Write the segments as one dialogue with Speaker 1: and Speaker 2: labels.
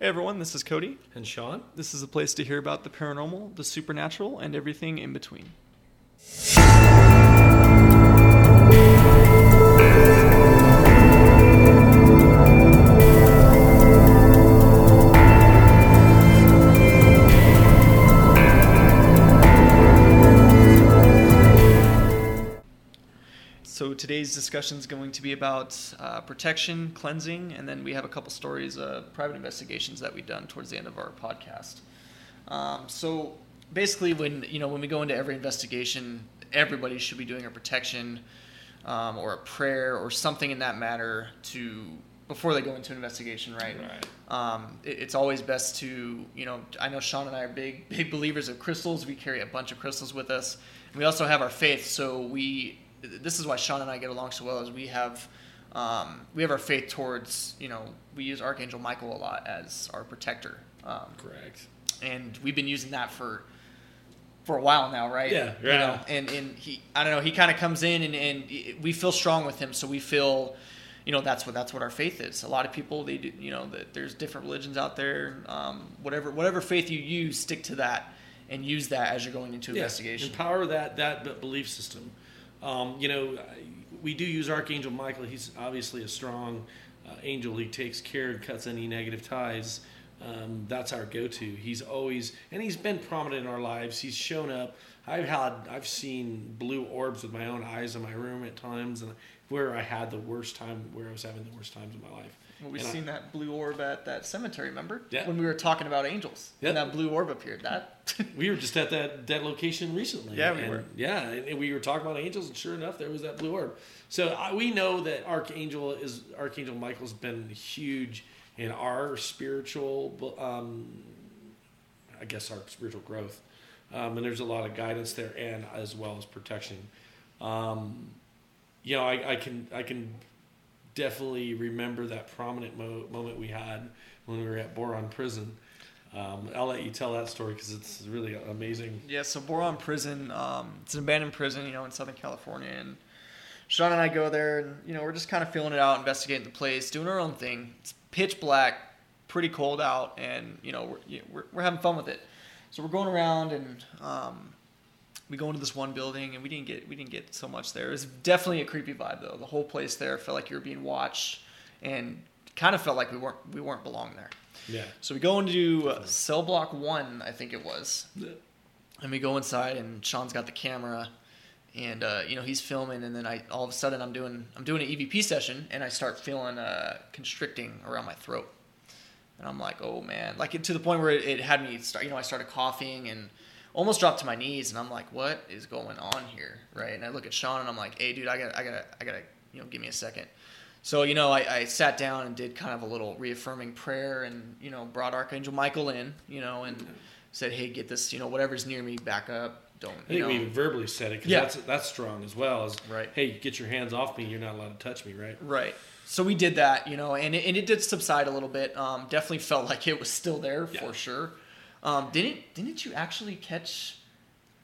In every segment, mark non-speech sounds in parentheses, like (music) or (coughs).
Speaker 1: Hey everyone, this is Cody.
Speaker 2: And Sean?
Speaker 1: This is a place to hear about the paranormal, the supernatural, and everything in between. Today's discussion is going to be about uh, protection, cleansing, and then we have a couple stories of private investigations that we've done towards the end of our podcast. Um, so basically, when you know when we go into every investigation, everybody should be doing a protection um, or a prayer or something in that matter to before they go into an investigation, right?
Speaker 2: Right.
Speaker 1: Um, it, it's always best to you know I know Sean and I are big (laughs) big believers of crystals. We carry a bunch of crystals with us. We also have our faith, so we this is why Sean and I get along so well is we have um, we have our faith towards you know we use Archangel Michael a lot as our protector. Um,
Speaker 2: Correct.
Speaker 1: and we've been using that for for a while now, right?
Speaker 2: Yeah,
Speaker 1: You
Speaker 2: yeah.
Speaker 1: know, and and he, I don't know, he kind of comes in and and we feel strong with him, so we feel, you know, that's what that's what our faith is. A lot of people, they do, you know, that there's different religions out there. Um, whatever whatever faith you use, stick to that and use that as you're going into
Speaker 2: Yeah,
Speaker 1: investigation.
Speaker 2: Empower that that belief system. Um, you know, we do use Archangel Michael. He's obviously a strong uh, angel. He takes care and cuts any negative ties. Um, that's our go-to. He's always and he's been prominent in our lives. He's shown up. I've had I've seen blue orbs with my own eyes in my room at times, and where I had the worst time, where I was having the worst times in my life.
Speaker 1: Well, we've
Speaker 2: And I-
Speaker 1: seen that blue orb at that cemetery, remember?
Speaker 2: Yeah.
Speaker 1: When we were talking about angels.
Speaker 2: Yeah.
Speaker 1: And that blue orb appeared. That (laughs)
Speaker 2: We were just at that that location recently.
Speaker 1: Yeah, we
Speaker 2: and,
Speaker 1: were.
Speaker 2: Yeah, and and we were talking about angels, and sure enough, there was that blue orb. So I, we know that Archangel is Archangel Michael's been huge in our spiritual, um, I guess, our spiritual growth, um, and there's a lot of guidance there, and as well as protection. Um, you know, I, I can I can definitely remember that prominent mo- moment we had when we were at Boron Prison. Um, I'll let you tell that story because it's really amazing.
Speaker 1: Yeah, so Boron Prison, um, it's an abandoned prison, you know, in Southern California, and Sean and I go there, and you know, we're just kind of feeling it out, investigating the place, doing our own thing. It's pitch black, pretty cold out, and you know, we're we're, we're having fun with it. So we're going around, and um, we go into this one building, and we didn't get we didn't get so much there. It was definitely a creepy vibe, though. The whole place there felt like you were being watched, and kind of felt like we weren't we weren't belong there.
Speaker 2: Yeah.
Speaker 1: So we go into uh, cell block one, I think it was, and we go inside, and Sean's got the camera, and uh, you know he's filming, and then I all of a sudden I'm doing I'm doing an EVP session, and I start feeling uh, constricting around my throat, and I'm like, oh man, like it, to the point where it, it had me start, you know, I started coughing and almost dropped to my knees, and I'm like, what is going on here, right? And I look at Sean, and I'm like, hey, dude, I got I got I got to you know give me a second. So, you know, I, I sat down and did kind of a little reaffirming prayer and, you know, brought Archangel Michael in, you know, and said, hey, get this, you know, whatever's near me back up. Don't,
Speaker 2: I
Speaker 1: you
Speaker 2: think we even verbally said it because
Speaker 1: Yeah.
Speaker 2: that's that's strong as well. As
Speaker 1: Right.
Speaker 2: hey, get your hands off me. You're not allowed to touch me, right?
Speaker 1: Right. So we did that, you know, and it, and it did subside a little bit. Um, definitely felt like it was still there
Speaker 2: Yeah.
Speaker 1: for sure. Um, didn't didn't you actually catch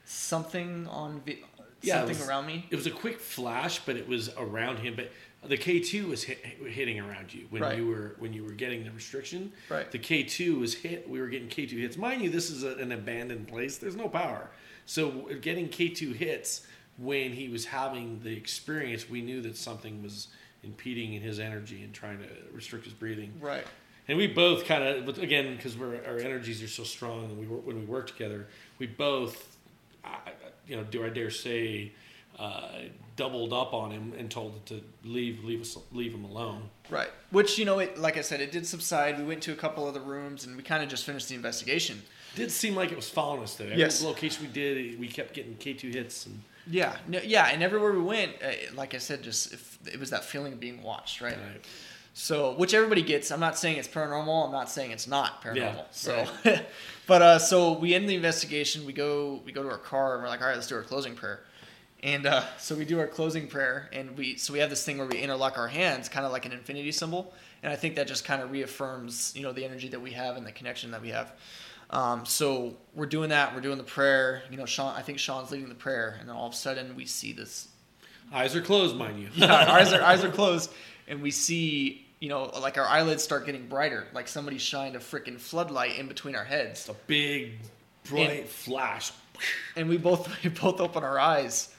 Speaker 1: something on vi-
Speaker 2: Yeah,
Speaker 1: something
Speaker 2: was-
Speaker 1: around me?
Speaker 2: It was a quick flash, but it was around him. But the K two was hit, hitting around you when
Speaker 1: Right.
Speaker 2: you were when you were getting the restriction.
Speaker 1: Right.
Speaker 2: The K two was hit. We were getting K two hits. Mind you, this is a, an abandoned place. There's no power, so getting K two hits when he was having the experience, we knew that something was impeding in his energy and trying to restrict his breathing.
Speaker 1: Right.
Speaker 2: And we both kind of, again, because our energies are so strong, and we wor- when we work together, we both, you know, do I dare say, uh, doubled up on him and told him to leave, leave us, leave him alone.
Speaker 1: Right. Which, you know, it like I said, it did subside. We went to a couple other rooms and we kind of just finished the investigation.
Speaker 2: Did seem like it was following us though. Every
Speaker 1: Yes.
Speaker 2: location we did, we kept getting K two hits, and
Speaker 1: Yeah, no, yeah, and everywhere we went, uh, like I said, just if, it was that feeling of being watched, right?
Speaker 2: Right.
Speaker 1: So, which everybody gets. I'm not saying it's paranormal. I'm not saying it's not paranormal.
Speaker 2: Yeah,
Speaker 1: so, (laughs) but uh, so we end the investigation. We go, we go to our car, and we're like, all right, let's do our closing prayer. And uh, so we do our closing prayer, and we so we have this thing where we interlock our hands, kind of like an infinity symbol, and I think that just kind of reaffirms, you know, the energy that we have and the connection that we have. Um, so we're doing that. We're doing the prayer. You know, Sean. I think Sean's leading the prayer, and then all of a sudden we see this
Speaker 2: eyes are closed, mind you. (laughs)
Speaker 1: yeah, eyes are eyes are (laughs) closed, and we see you know, like our eyelids start getting brighter, like somebody shined a freaking floodlight in between our heads,
Speaker 2: a big bright
Speaker 1: And-
Speaker 2: flash.
Speaker 1: and we both (laughs) we both open our eyes.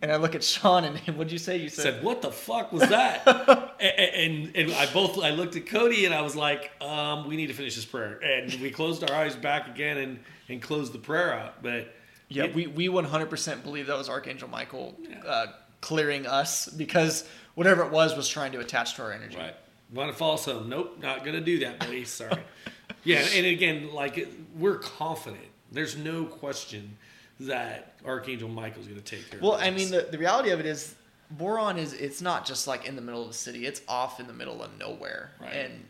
Speaker 1: And I look at Sean, and, and what'd you say? You said,
Speaker 2: said, "What the fuck was that?" (laughs) and, and and I both I looked at Cody and I was like, um, "We need to finish this prayer." And we closed our eyes back again and and closed the prayer out. But
Speaker 1: Yeah,
Speaker 2: it-
Speaker 1: we, we 100% believe that was Archangel Michael uh, clearing us because whatever it was was trying to attach to our energy.
Speaker 2: right want to fall some? Nope, not gonna do that, buddy. Sorry. (laughs) yeah, and again, like we're confident. There's no question that Archangel Michael's gonna take care.
Speaker 1: Well,
Speaker 2: of
Speaker 1: I mean, the, the reality of it is, Boron is it's not just like in the middle of the city; it's off in the middle of nowhere,
Speaker 2: Right.
Speaker 1: and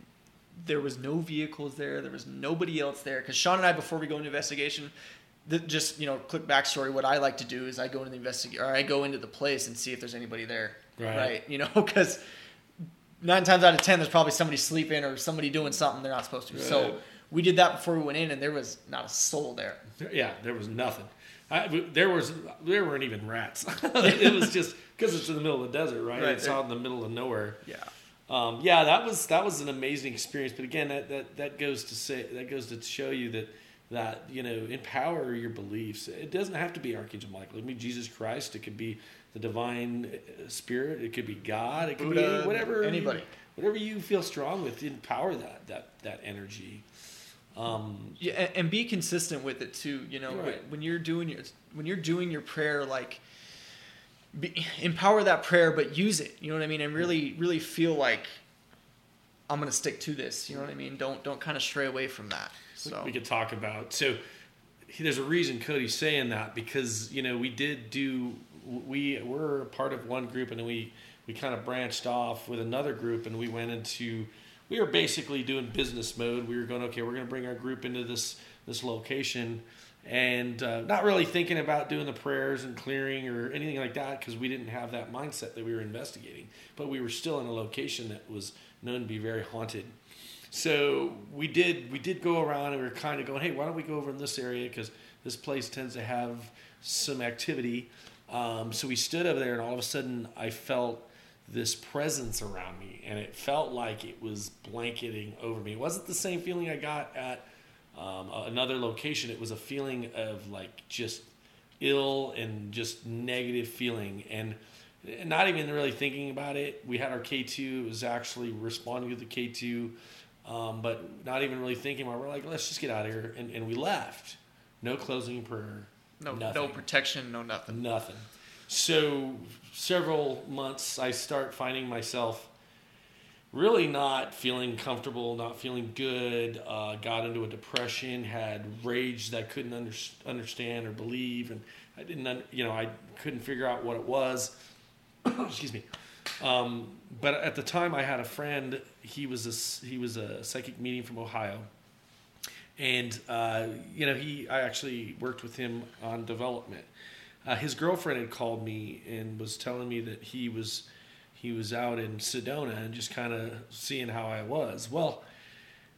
Speaker 1: there was no vehicles there. There was nobody else there. Because Sean and I, before we go into investigation, just you know, quick backstory. What I like to do is I go into the investigate, or I go into the place and see if there's anybody there.
Speaker 2: Right.
Speaker 1: You know, (laughs) because nine times out of ten, there's probably somebody sleeping or somebody doing something they're not supposed to. So we did that before we went in, and there was not a soul there.
Speaker 2: Yeah, there was nothing. I, there was there weren't even rats. (laughs) it was just because it's in the middle of the desert, right?
Speaker 1: Right.
Speaker 2: It's out in the middle of nowhere.
Speaker 1: Yeah.
Speaker 2: Um, yeah, that was that was an amazing experience. But again, that, that that goes to say that goes to show you that that you know empower your beliefs. It doesn't have to be Archangel Michael. It could be Jesus Christ. It could be the divine uh, spirit. It could be God. It could
Speaker 1: Buddha,
Speaker 2: be whatever you-
Speaker 1: anybody.
Speaker 2: whatever you feel strong with. Empower that that that energy. Um,
Speaker 1: Yeah, and, and be consistent with it too. You know,
Speaker 2: Right.
Speaker 1: when you're doing your when you're doing your prayer, like be, empower that prayer, but use it. You know what I mean? And really, really feel like I'm gonna stick to this. You know what I mean? Don't don't kind of stray away from that. So
Speaker 2: we could talk about. So there's a reason Cody's saying that because you know we did do we were part of one group and we we kind of branched off with another group and we went into we were basically doing business mode. We were going okay, we're going to bring our group into this this location and uh, not really thinking about doing the prayers and clearing or anything like that because we didn't have that mindset that we were investigating. But we were still in a location that was known to be very haunted. So we did we did go around and we were kind of going, hey, why don't we go over in this area because this place tends to have some activity. Um, so we stood over there and all of a sudden I felt this presence around me and it felt like it was blanketing over me. It wasn't the same feeling I got at um, another location. It was a feeling of like just ill and just negative feeling and not even really thinking about it. We had our K2. It was actually responding to the K2, um, but not even really thinking about it. We're like, let's just get out of here. And, and we left. No closing prayer.
Speaker 1: No
Speaker 2: nothing.
Speaker 1: no protection, no nothing.
Speaker 2: Nothing. So several months, I start finding myself really not feeling comfortable, not feeling good. Uh, got into a depression, had rage that I couldn't under, understand or believe, and I didn't, you know, I couldn't figure out what it was. (coughs) Excuse me. Um, but at the time, I had a friend. He was a he was a psychic medium from Ohio, and uh, you know he I actually worked with him on development. Uh, his girlfriend had called me and was telling me that he was he was out in Sedona and just kind of seeing how I was. Well,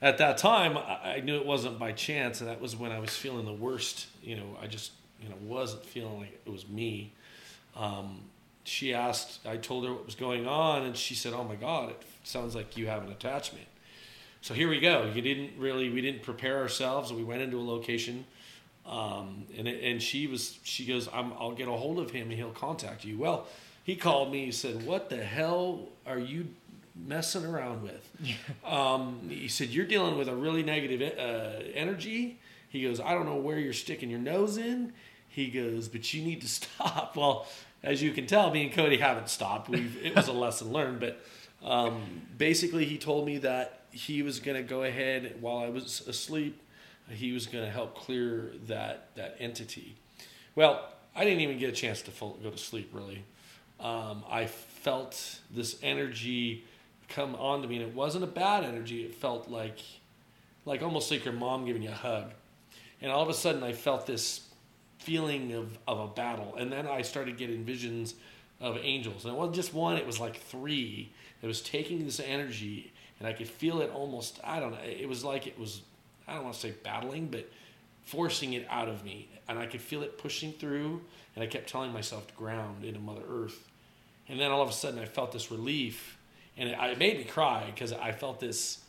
Speaker 2: at that time, I, knew it wasn't by chance, and that was when I was feeling the worst. You know, I just you know wasn't feeling like it was me. Um, she asked, I told her what was going on, and she said, "Oh my God, it sounds like you have an attachment." So here we go. You didn't really, we didn't prepare ourselves. We went into a location, um, and and she was, she goes, I'm, "I'll get a hold of him, and he'll contact you." Well, he called me. He said, "What the hell are you messing around with?" (laughs) um, he said, "You're dealing with a really negative uh, energy." He goes, "I don't know where you're sticking your nose in." He goes, "But you need to (laughs) stop." Well, as you can tell, me and Cody haven't stopped. We've it was a (laughs) lesson learned, but um, basically, he told me that he was going to go ahead while I was asleep. He was going to help clear that that entity. Well, I didn't even get a chance to full, go to sleep. Really, um, I felt this energy come onto me, and it wasn't a bad energy. It felt like like almost like your mom giving you a hug. And all of a sudden, I felt this feeling of, of a battle. And then I started getting visions of angels. And it wasn't just one, it was like three. It was taking this energy, and I could feel it almost, I don't know, it was like it was, I don't want to say battling, but forcing it out of me. And I could feel it pushing through, and I kept telling myself to ground into Mother Earth. And then all of a sudden, I felt this relief, and it, it made me cry because I felt this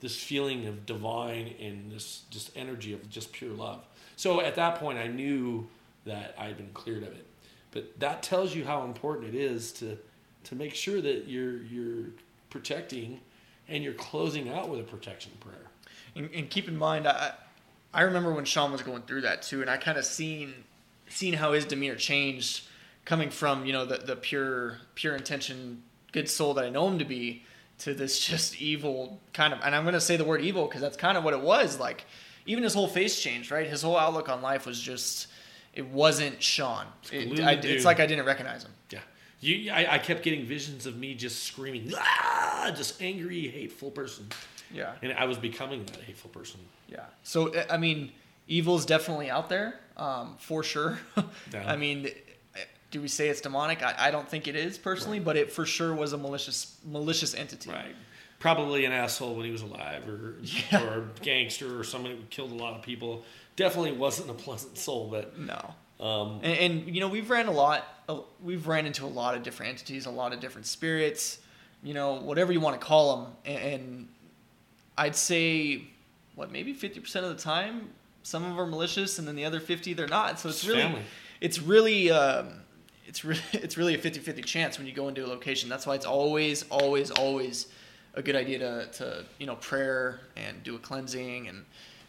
Speaker 2: this feeling of divine and this just energy of just pure love. So at that point, I knew that I had been cleared of it. But that tells you how important it is to to make sure that you're you're protecting and you're closing out with a protection prayer.
Speaker 1: And, and keep in mind, I I remember when Sean was going through that too, and I kind of seen seen how his demeanor changed, coming from you know the the pure pure intention, good soul that I know him to be, to this (laughs) just evil kind of. And I'm gonna say the word evil because that's kind of what it was. Like even his whole face changed, right? His whole outlook on life was just. It wasn't Sean. It, I, it's like I didn't recognize him.
Speaker 2: Yeah. You, I, I, kept getting visions of me just screaming, ah, just angry, hateful person.
Speaker 1: Yeah.
Speaker 2: And I was becoming that hateful person.
Speaker 1: Yeah. So, I mean, evil is definitely out there, um, for sure. (laughs) Yeah. I mean, do we say it's demonic? I, I don't think it is personally, right. but it for sure was a malicious malicious entity.
Speaker 2: Right. Probably an asshole when he was alive, or yeah. or a gangster, or somebody who killed a lot of people definitely wasn't a pleasant soul, but
Speaker 1: no. Um, and, and, you know, we've ran a lot. We've ran into a lot of different entities, a lot of different spirits. You know, whatever you want to call them. And, and I'd say, what maybe fifty percent of the time, some of them are malicious, and then the other fifty they're not. So it's, it's really, family. it's really, um, it's really, (laughs) it's really a 50-50 chance when you go into a location. That's why it's always, always, always a good idea to, to you know, prayer and do a cleansing and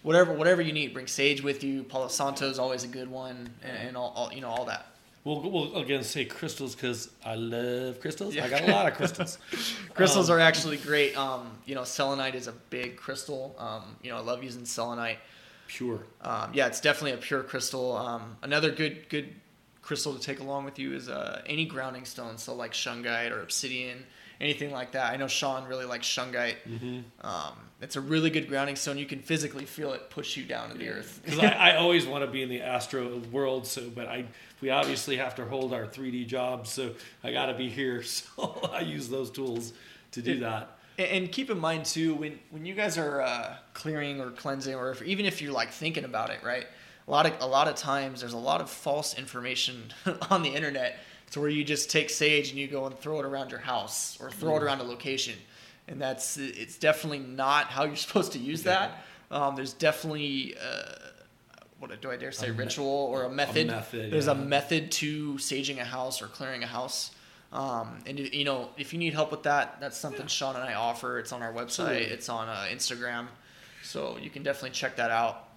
Speaker 1: whatever whatever you need. Bring sage with you. Palo Santo is always a good one, and, and all, all, you know all that.
Speaker 2: We'll, we'll again say crystals because I love crystals. Yeah. I got a lot of crystals. (laughs)
Speaker 1: crystals um, are actually great. Um, you know, selenite is a big crystal. Um, you know, I love using selenite.
Speaker 2: Pure.
Speaker 1: Um, yeah, it's definitely a pure crystal. Um, another good good crystal to take along with you is uh, any grounding stone, so like shungite or obsidian anything like that. I know Sean really likes shungite. Mm-hmm. Um, it's a really good grounding stone. You can physically feel it push you down to the earth. (laughs)
Speaker 2: Because I, I, always want to be in the astro world, so but I we obviously have to hold our 3D jobs, so I got to be here. (laughs) So I use those tools to do it, that.
Speaker 1: And keep in mind too, when when you guys are uh, clearing or cleansing, or if, even if you're like thinking about it, right? A lot of a lot of times, there's a lot of false information (laughs) on the internet to where you just take sage and you go and throw it around your house or throw mm. it around a location, and that's it's definitely not how you're (laughs) supposed to use yeah. that. Um, there's definitely uh, what do I dare say, a ritual or a method. A method there's yeah. a method to saging a house or clearing a house. Um, and you know, if you need help with that, that's something yeah. Sean and I offer. It's on our website. It's on uh, Instagram, so you can definitely check that out.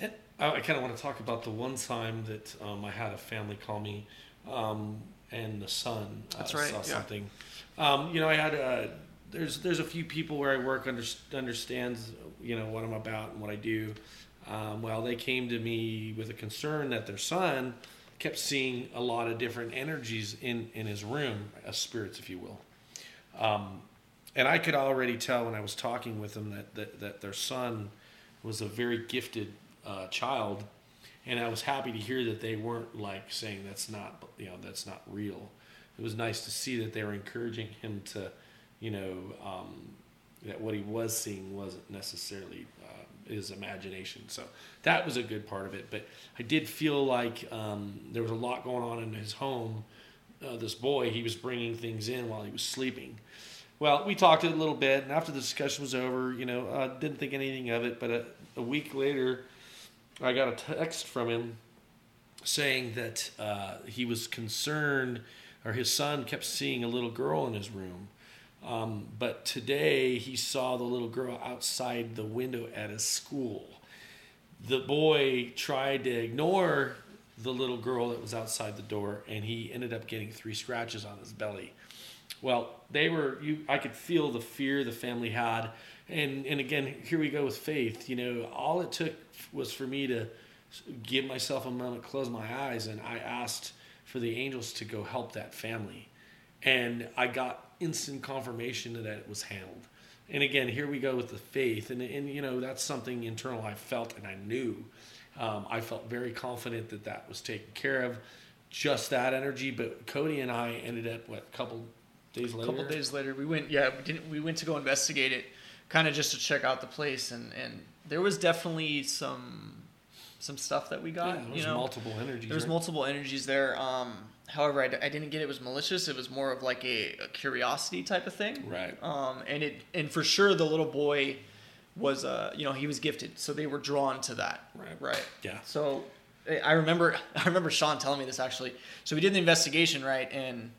Speaker 2: And I kind of want to talk about the one time that um, I had a family call me um, and the son
Speaker 1: uh, right.
Speaker 2: saw
Speaker 1: yeah.
Speaker 2: something. Um, you know, I had a, there's there's a few people where I work under, understands you know what I'm about and what I do. Um, well, they came to me with a concern that their son kept seeing a lot of different energies in in his room, as spirits, if you will. Um, and I could already tell when I was talking with them that that, that their son was a very gifted uh, child and I was happy to hear that they weren't like saying that's not you know that's not real. It was nice to see that they were encouraging him to, you know, um, that what he was seeing wasn't necessarily uh, his imagination. So that was a good part of it. But I did feel like um, there was a lot going on in his home. Uh, this boy, he was bringing things in while he was sleeping. Well, we talked a little bit, and after the discussion was over, you know, uh, didn't think anything of it. But a, a week later, I got a text from him saying that uh, he was concerned, or his son kept seeing a little girl in his room. Um, but today he saw the little girl outside the window at his school. The boy tried to ignore the little girl that was outside the door, and he ended up getting three scratches on his belly. Well, they were you. I could feel the fear the family had, and and again, here we go with faith. You know, all it took was for me to give myself a moment, close my eyes, and I asked for the angels to go help that family. And I got instant confirmation that it was handled. And again, here we go with the faith. And, and you know, that's something internal I felt and I knew. Um, I felt very confident that that was taken care of. Just that energy. But Cody and I ended up, what, a couple days later?
Speaker 1: A couple days later. We went, yeah, we, didn't, we went to go investigate it kind of just to check out the place. And, and there was definitely some some stuff that we got.
Speaker 2: Yeah,
Speaker 1: you know,
Speaker 2: multiple energies.
Speaker 1: There's
Speaker 2: right?
Speaker 1: multiple energies there. Um, however, I, d- I didn't get it was malicious. It was more of like a, a curiosity type of thing.
Speaker 2: Right.
Speaker 1: Um, and it and for sure the little boy was uh you know he was gifted, so they were drawn to that.
Speaker 2: Right.
Speaker 1: Right.
Speaker 2: Yeah.
Speaker 1: So I- I remember (laughs) I remember Sean telling me this actually. So we did the investigation right, and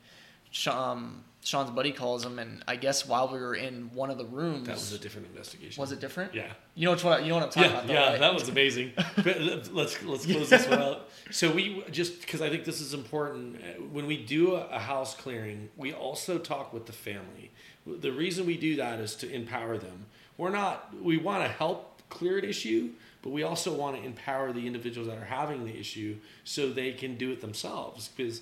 Speaker 1: Sean, um, Sean's buddy calls him, and I guess while we were in one of the rooms,
Speaker 2: That was a different investigation.
Speaker 1: was it different?
Speaker 2: Yeah.
Speaker 1: You know what you know what I'm talking
Speaker 2: Yeah,
Speaker 1: about? though,
Speaker 2: yeah,
Speaker 1: right?
Speaker 2: that was amazing. (laughs) But let's let's close this one out. (laughs) So we just because I think this is important. uh, When we do a a house clearing, we also talk with the family. The reason we do that is to empower them. We're not. We want to help clear an issue, but we also want to empower the individuals that are having the issue so they can do it themselves. Because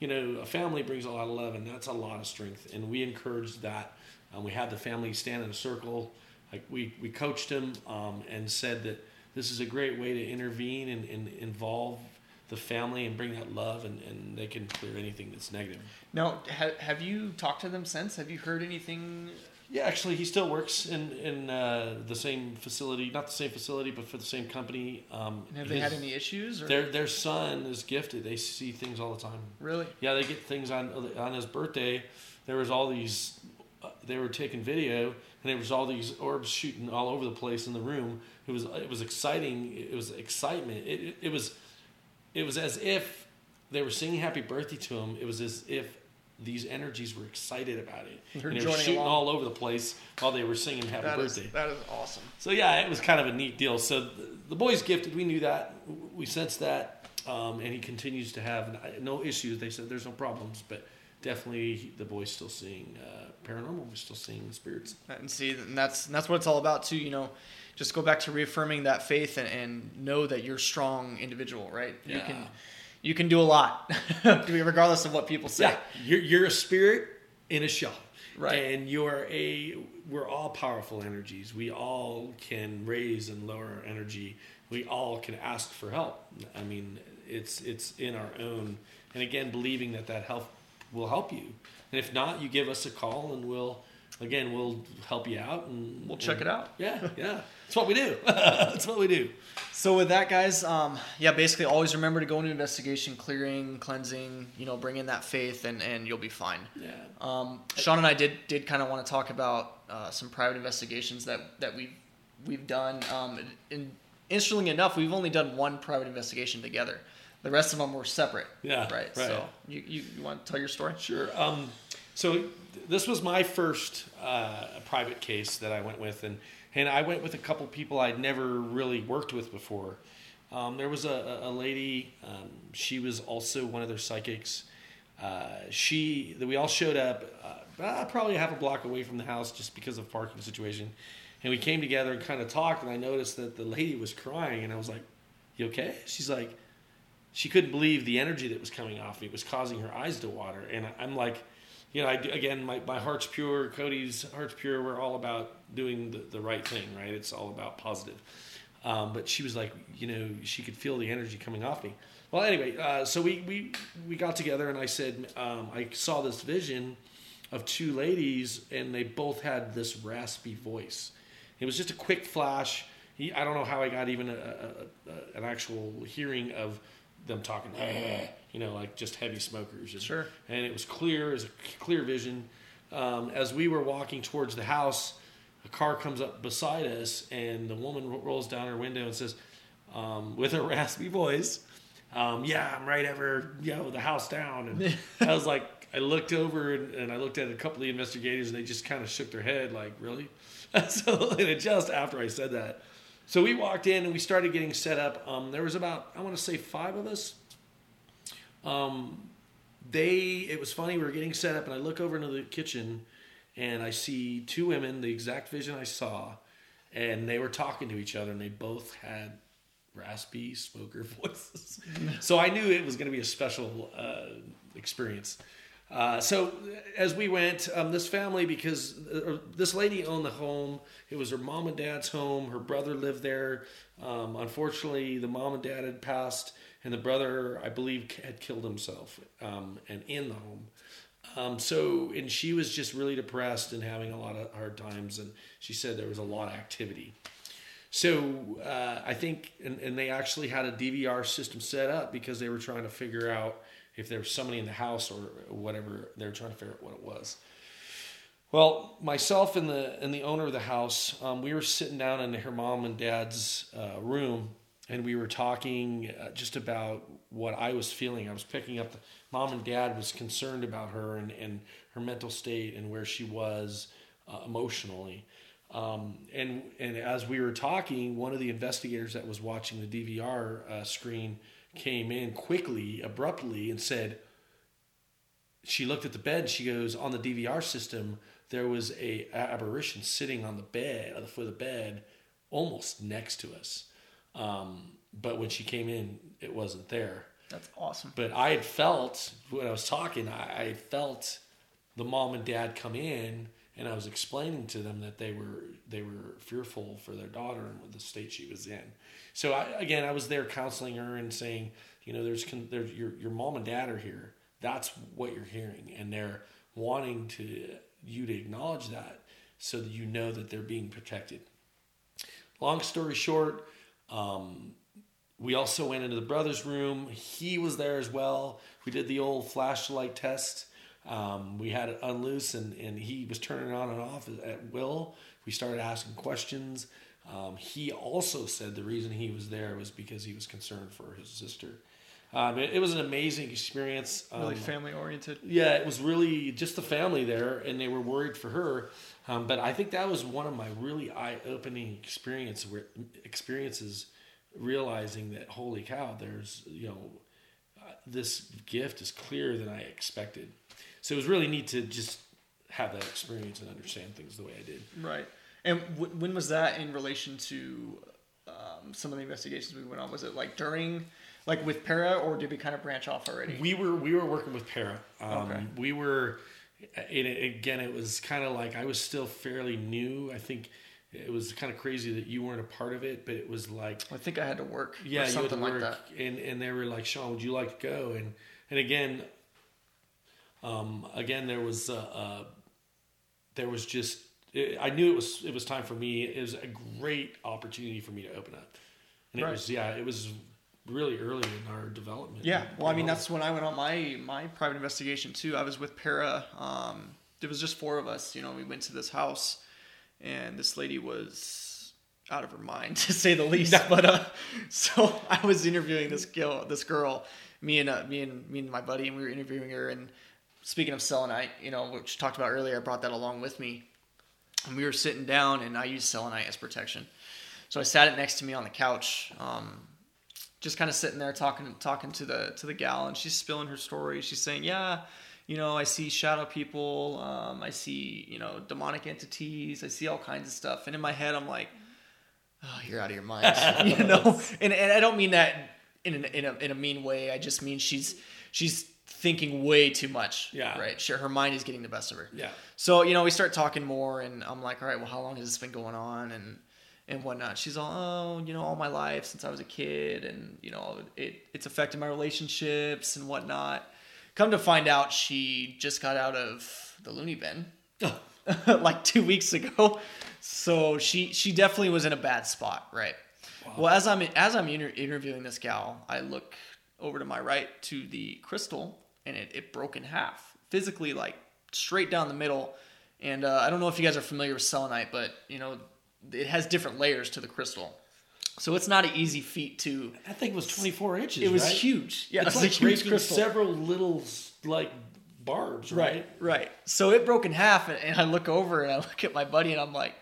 Speaker 2: you know, a family brings a lot of love, and that's a lot of strength. And we encourage that. Um, we had the family stand in a circle. Like we we coached them um, and said that this is a great way to intervene and, and involve the family and bring that love, and, and they can clear anything that's negative.
Speaker 1: Now, ha- have you talked to them since? Have you heard anything?
Speaker 2: Yeah, actually, he still works in in uh, the same facility, not the same facility, but for the same company. Um,
Speaker 1: Have they had any issues? Or?
Speaker 2: Their their son is gifted. They see things all the time.
Speaker 1: Really?
Speaker 2: Yeah, they get things on on his birthday. There was all these. Uh, they were taking video, and there was all these orbs shooting all over the place in the room. It was it was exciting. It was excitement. It it, it was it was as if they were singing happy birthday to him. It was as if these energies were excited about it.
Speaker 1: They're
Speaker 2: and they were shooting
Speaker 1: along.
Speaker 2: all over the place while they were singing happy
Speaker 1: That is
Speaker 2: birthday.
Speaker 1: that is awesome.
Speaker 2: So yeah, it was kind of a neat deal. So the, the boy's gifted. We knew that. We sensed that, um, and he continues to have no issues. They said there's no problems, but definitely the boy's still seeing uh, paranormal. We're still seeing spirits.
Speaker 1: And see, and that's and that's what it's all about too. You know, just go back to reaffirming that faith and, and know that you're a strong individual, right? You
Speaker 2: Yeah.
Speaker 1: can you can do a lot, (laughs) regardless of what people say.
Speaker 2: Yeah, you're you're a spirit in a shell,
Speaker 1: Right.
Speaker 2: And you're a we're all powerful energies. We all can raise and lower our energy. We all can ask for help. I mean, it's it's in our own. And again, believing that that help will help you. And if not, you give us a call and we'll again we'll help you out and
Speaker 1: We'll check
Speaker 2: and-
Speaker 1: it out.
Speaker 2: Yeah, yeah. That's what we do. (laughs) That's what we do.
Speaker 1: So with that, guys, um, yeah, basically always remember to go into investigation, clearing, cleansing. You know, bring in that faith, and and you'll be fine.
Speaker 2: Yeah.
Speaker 1: Um, Sean and I did did kind of want to talk about uh, some private investigations that that we've we've done. Um, and interestingly enough, we've only done one private investigation together. The rest of them were separate.
Speaker 2: Yeah,
Speaker 1: Right.
Speaker 2: right.
Speaker 1: So you, you, you want to tell your story?
Speaker 2: Sure. Um, so this was my first uh, private case that I went with, and and I went with a couple people I'd never really worked with before. Um, there was a, a lady. Um, she was also one of their psychics. Uh, she we all showed up uh, probably half a block away from the house just because of parking situation, and we came together and kind of talked. And I noticed that the lady was crying, and I was like, "You okay?" She's like, she couldn't believe the energy that was coming off me. It was causing her eyes to water. And I'm like, you know, I again, my, my heart's pure. Cody's heart's pure. We're all about doing the, the right thing, right? It's all about positive. Um, but she was like, you know, she could feel the energy coming off me. Well, anyway, uh, so we, we, we got together and I said, um, I saw this vision of two ladies and they both had this raspy voice. It was just a quick flash. He, I don't know how I got even a, a, a, an actual hearing of them talking, you know, like just heavy smokers. And,
Speaker 1: Sure.
Speaker 2: And it was clear, as a clear vision. Um, as we were walking towards the house, a car comes up beside us, and the woman ro- rolls down her window and says, um, with a (laughs) raspy voice, um, "Yeah, I'm right over, you know, the house down." And (laughs) I was like, I looked over and, and I looked at a couple of the investigators, and they just kind of shook their head, like, "Really?" (laughs) so and just after I said that, so we walked in and we started getting set up. Um, there was about I want to say five of us. Um, they it was funny. We were getting set up, and I look over into the kitchen, and I see two women, the exact vision I saw, and they were talking to each other, and they both had raspy smoker (laughs) voices. so I knew it was going to be a special uh, experience. Uh, so as we went, um, this family, because uh, this lady owned the home, it was her mom and dad's home. Her brother lived there. Um, unfortunately, the mom and dad had passed, and the brother, I believe, had killed himself um, and in the home. Um, so, and she was just really depressed and having a lot of hard times, and she said there was a lot of activity. So uh, I think, and, and they actually had a DVR system set up because they were trying to figure out if there was somebody in the house or whatever. They were trying to figure out what it was. Well, myself and the and the owner of the house, um, we were sitting down in her mom and dad's uh, room, and we were talking uh, just about what I was feeling. I was picking up. The, mom and dad was concerned about her and, and her mental state and where she was uh, emotionally. Um, and and as we were talking, one of the investigators that was watching the DVR uh, screen came in quickly, abruptly, and said. She looked at the bed. She goes on the DVR system there was a apparition sitting on the bed, on the foot of the bed, almost next to us. Um, but when she came in, it wasn't there.
Speaker 1: That's awesome.
Speaker 2: But I had felt when I was talking, I, I felt the mom and dad come in, and I was explaining to them that they were they were fearful for their daughter and the state she was in. So I, again, I was there counseling her and saying, you know, there's there's your your mom and dad are here. That's what you're hearing, and they're wanting to you to acknowledge that so that you know that they're being protected. Long story short, um, we also went into the brother's room. He was there as well. We did the old flashlight test. Um, we had it unloose and, and he was turning it on and off at will. We started asking questions. Um, he also said the reason he was there was because he was concerned for his sister. Um, it, it, was an amazing experience.
Speaker 1: Um, really family oriented.
Speaker 2: Yeah, it was really just the family there, and they were worried for her. Um, but I think that was one of my really eye opening experience where, experiences, realizing that holy cow, there's you know, uh, this gift is clearer than I expected. So it was really neat to just have that experience and understand things the way I did.
Speaker 1: Right. And w- when was that in relation to um, some of the investigations we went on? Was it like during? like with Para, or did we kind of branch off already?
Speaker 2: We were we were working with Para. Um, okay. We were, it, again, it was kind of like I was still fairly new. I think it was kind of crazy that you weren't a part of it, but it was like
Speaker 1: I think I had to work.
Speaker 2: Yeah, something work, like that. And and they were like, Sean, would you like to go? And and again, um, again, there was uh, uh there was just it, I knew it was it was time for me. It was a great opportunity for me to open up, and it right. was yeah, it was really early in our development.
Speaker 1: Yeah, well, I mean, that's when I went on my my private investigation too. I was with Para. Um, there was just four of us. You know, we went to this house, and this lady was out of her mind (laughs) to say the least. (laughs) but uh, so (laughs) I was interviewing this girl, this girl, me and uh, me and me and my buddy, and we were interviewing her. And speaking of selenite, you know, which talked about earlier, I brought that along with me. And we were sitting down, and I used selenite as protection. So I sat it next to me on the couch. Um, just kind of sitting there talking talking to the to the gal, and she's spilling her story. She's saying, "Yeah, you know, I see shadow people. Um, I see you know demonic entities. I see all kinds of stuff." And in my head, I'm like, "Oh, you're out of your mind," (laughs) you know. (laughs) And and I don't mean that in an, in a in a mean way. I just mean she's she's thinking way too much.
Speaker 2: Yeah.
Speaker 1: Right. Sure. Her mind is getting the best of her.
Speaker 2: Yeah.
Speaker 1: So you know, we start talking more, and I'm like, "All right, well, how long has this been going on?" And and whatnot. She's all, oh, you know, all my life since I was a kid, and you know, it it's affected my relationships and whatnot. Come to find out, she just got out of the loony bin oh. (laughs) like two weeks ago, so she she definitely was in a bad spot, right? Wow. Well, as I'm as I'm inter- interviewing this gal, I look over to my right to the crystal, and it it broke in half, physically like straight down the middle. And uh, I don't know if you guys are familiar with selenite, but you know it has different layers to the crystal. So it's not an easy feat to.
Speaker 2: I think it was 24 inches.
Speaker 1: It was
Speaker 2: right?
Speaker 1: huge.
Speaker 2: Yeah, it's, it's like breaking several little like barbs. Right?
Speaker 1: right, right. So it broke in half, and, and I look over and I look at my buddy, and I'm like,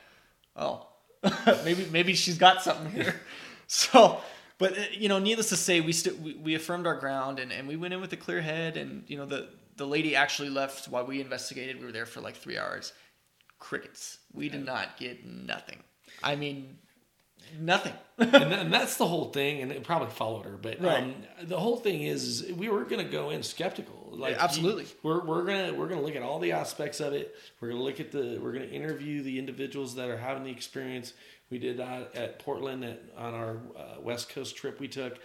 Speaker 1: oh, (laughs) maybe maybe she's got something here. (laughs) so, but uh, you know, needless to say, we st- we, we affirmed our ground, and, and we went in with a clear head, and you know the the lady actually left while we investigated. We were there for like three hours. Crickets. We did not get nothing. I mean, nothing. (laughs)
Speaker 2: and, and, that's the whole thing, and it probably followed her. But right. um, the whole thing is, is we were going to go in skeptical.
Speaker 1: Like yeah, absolutely,
Speaker 2: we're we're gonna we're gonna look at all the aspects of it. We're gonna look at the we're gonna interview the individuals that are having the experience. We did that at Portland at, on our uh, West Coast trip we took,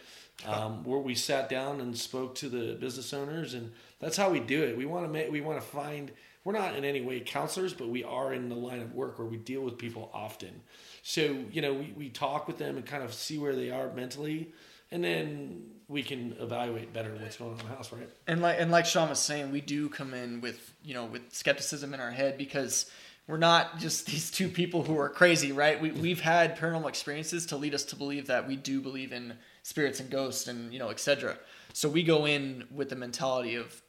Speaker 2: um, where we sat down and spoke to the business owners, and that's how we do it. We want to make we want to find we're not in any way counselors, but we are in the line of work where we deal with people often. So, you know, we, we talk with them and kind of see where they are mentally. and then we can evaluate better what's going on in the house, right?
Speaker 1: And like and like Sean was saying, we do come in with you know with skepticism in our head because we're not just (laughs) these two people who are crazy, right? We we've had paranormal experiences to lead us to believe that we do believe in spirits and ghosts and you know etc. So we go in with the mentality of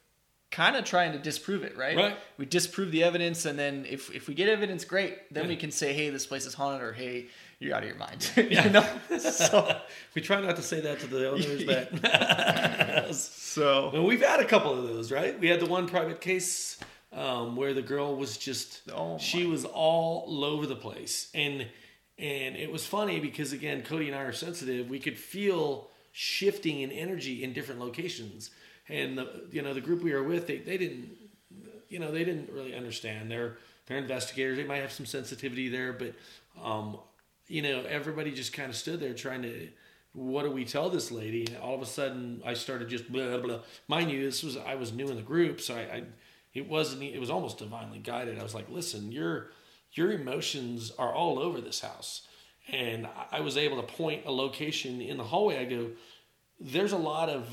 Speaker 1: kind of trying to disprove it, right?
Speaker 2: Right.
Speaker 1: We disprove the evidence, and then if if we get evidence, great. Then
Speaker 2: Yeah.
Speaker 1: we can say, hey, this place is haunted, or hey, you're out of your mind. (laughs) you know. (laughs) So
Speaker 2: We try not to say that to the owners, but (laughs)
Speaker 1: so
Speaker 2: Well, we've had a couple of those, right? We had the one private case um, where the girl was just
Speaker 1: Oh,
Speaker 2: she was all over the place, and and it was funny because again, Cody and I are sensitive. We could feel shifting in energy in different locations, and the you know the group we were with, they they didn't you know they didn't really understand. They're they're investigators. They might have some sensitivity there, but um, you know everybody just kind of stood there trying to. What do we tell this lady? And all of a sudden, I started just blah blah. Mind you, this was I was new in the group, so I, I it wasn't. It was almost divinely guided. I was like, listen, your your emotions are all over this house, and I- I was able to point a location in the hallway. I go, there's a lot of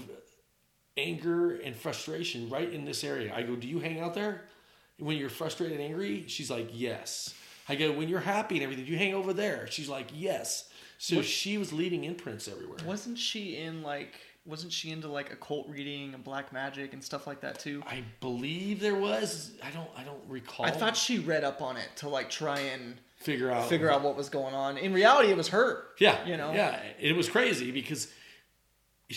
Speaker 2: anger and frustration right in this area. I go, Do you hang out there when you're frustrated and angry? She's like, Yes. I go, When you're happy and everything, do you hang over there? She's like, Yes. So she was leaving imprints everywhere.
Speaker 1: Wasn't she in like? Wasn't she into like occult reading and black magic and stuff like that too?
Speaker 2: I believe there was. I don't. I don't recall.
Speaker 1: I thought she read up on it to like try and
Speaker 2: figure out
Speaker 1: figure out what was going on. In reality, it was her.
Speaker 2: Yeah,
Speaker 1: you know.
Speaker 2: Yeah, it was crazy because,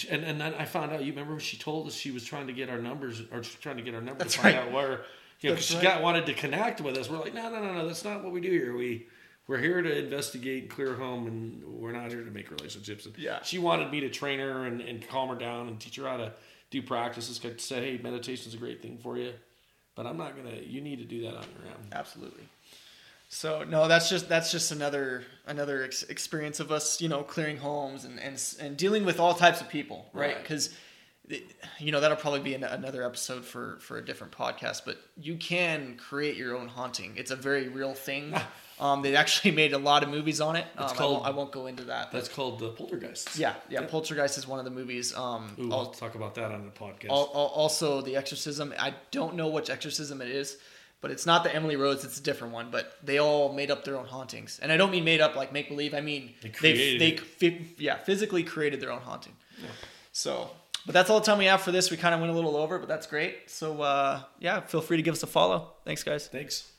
Speaker 2: and and then I found out. You remember when she told us she was trying to get our numbers or trying to get our number
Speaker 1: That's
Speaker 2: to find
Speaker 1: right.
Speaker 2: out where. You know, 'cause
Speaker 1: That's
Speaker 2: she
Speaker 1: right.
Speaker 2: got wanted to connect with us. We're like, no, no, no, no. That's not what we do here. We we're here to investigate and clear home, and we're not here to make relationships. And
Speaker 1: Yeah.
Speaker 2: she wanted me to train her and, and calm her down and teach her how to do practices. Could say, hey, meditation's a great thing for you, but I'm not gonna. You need to do that on your own.
Speaker 1: Absolutely. So no, that's just that's just another another ex- experience of us, you know, clearing homes and and and dealing with all types of people, right?
Speaker 2: Right.
Speaker 1: Because you know that'll probably be an, another episode for for a different podcast. But you can create your own haunting. It's a very real thing. (laughs) Um, they actually made a lot of movies on it. Um,
Speaker 2: It's
Speaker 1: I, won't, I won't go into that.
Speaker 2: That's called the poltergeists.
Speaker 1: yeah, yeah, Poltergeist is one of the movies. Um,
Speaker 2: Ooh, I'll talk about that on the podcast.
Speaker 1: Al- al- also, The Exorcism. I don't know which exorcism it is, but it's not the Emily Rose. It's a different one. But they all made up their own hauntings, and I don't mean made up like make believe. I mean
Speaker 2: They
Speaker 1: they
Speaker 2: created
Speaker 1: they
Speaker 2: it.
Speaker 1: fi- yeah physically created their own haunting. So, but that's all the time we have for this. We kind of went a little over, but that's great. So uh, yeah, feel free to give us a follow. Thanks, guys.
Speaker 2: Thanks.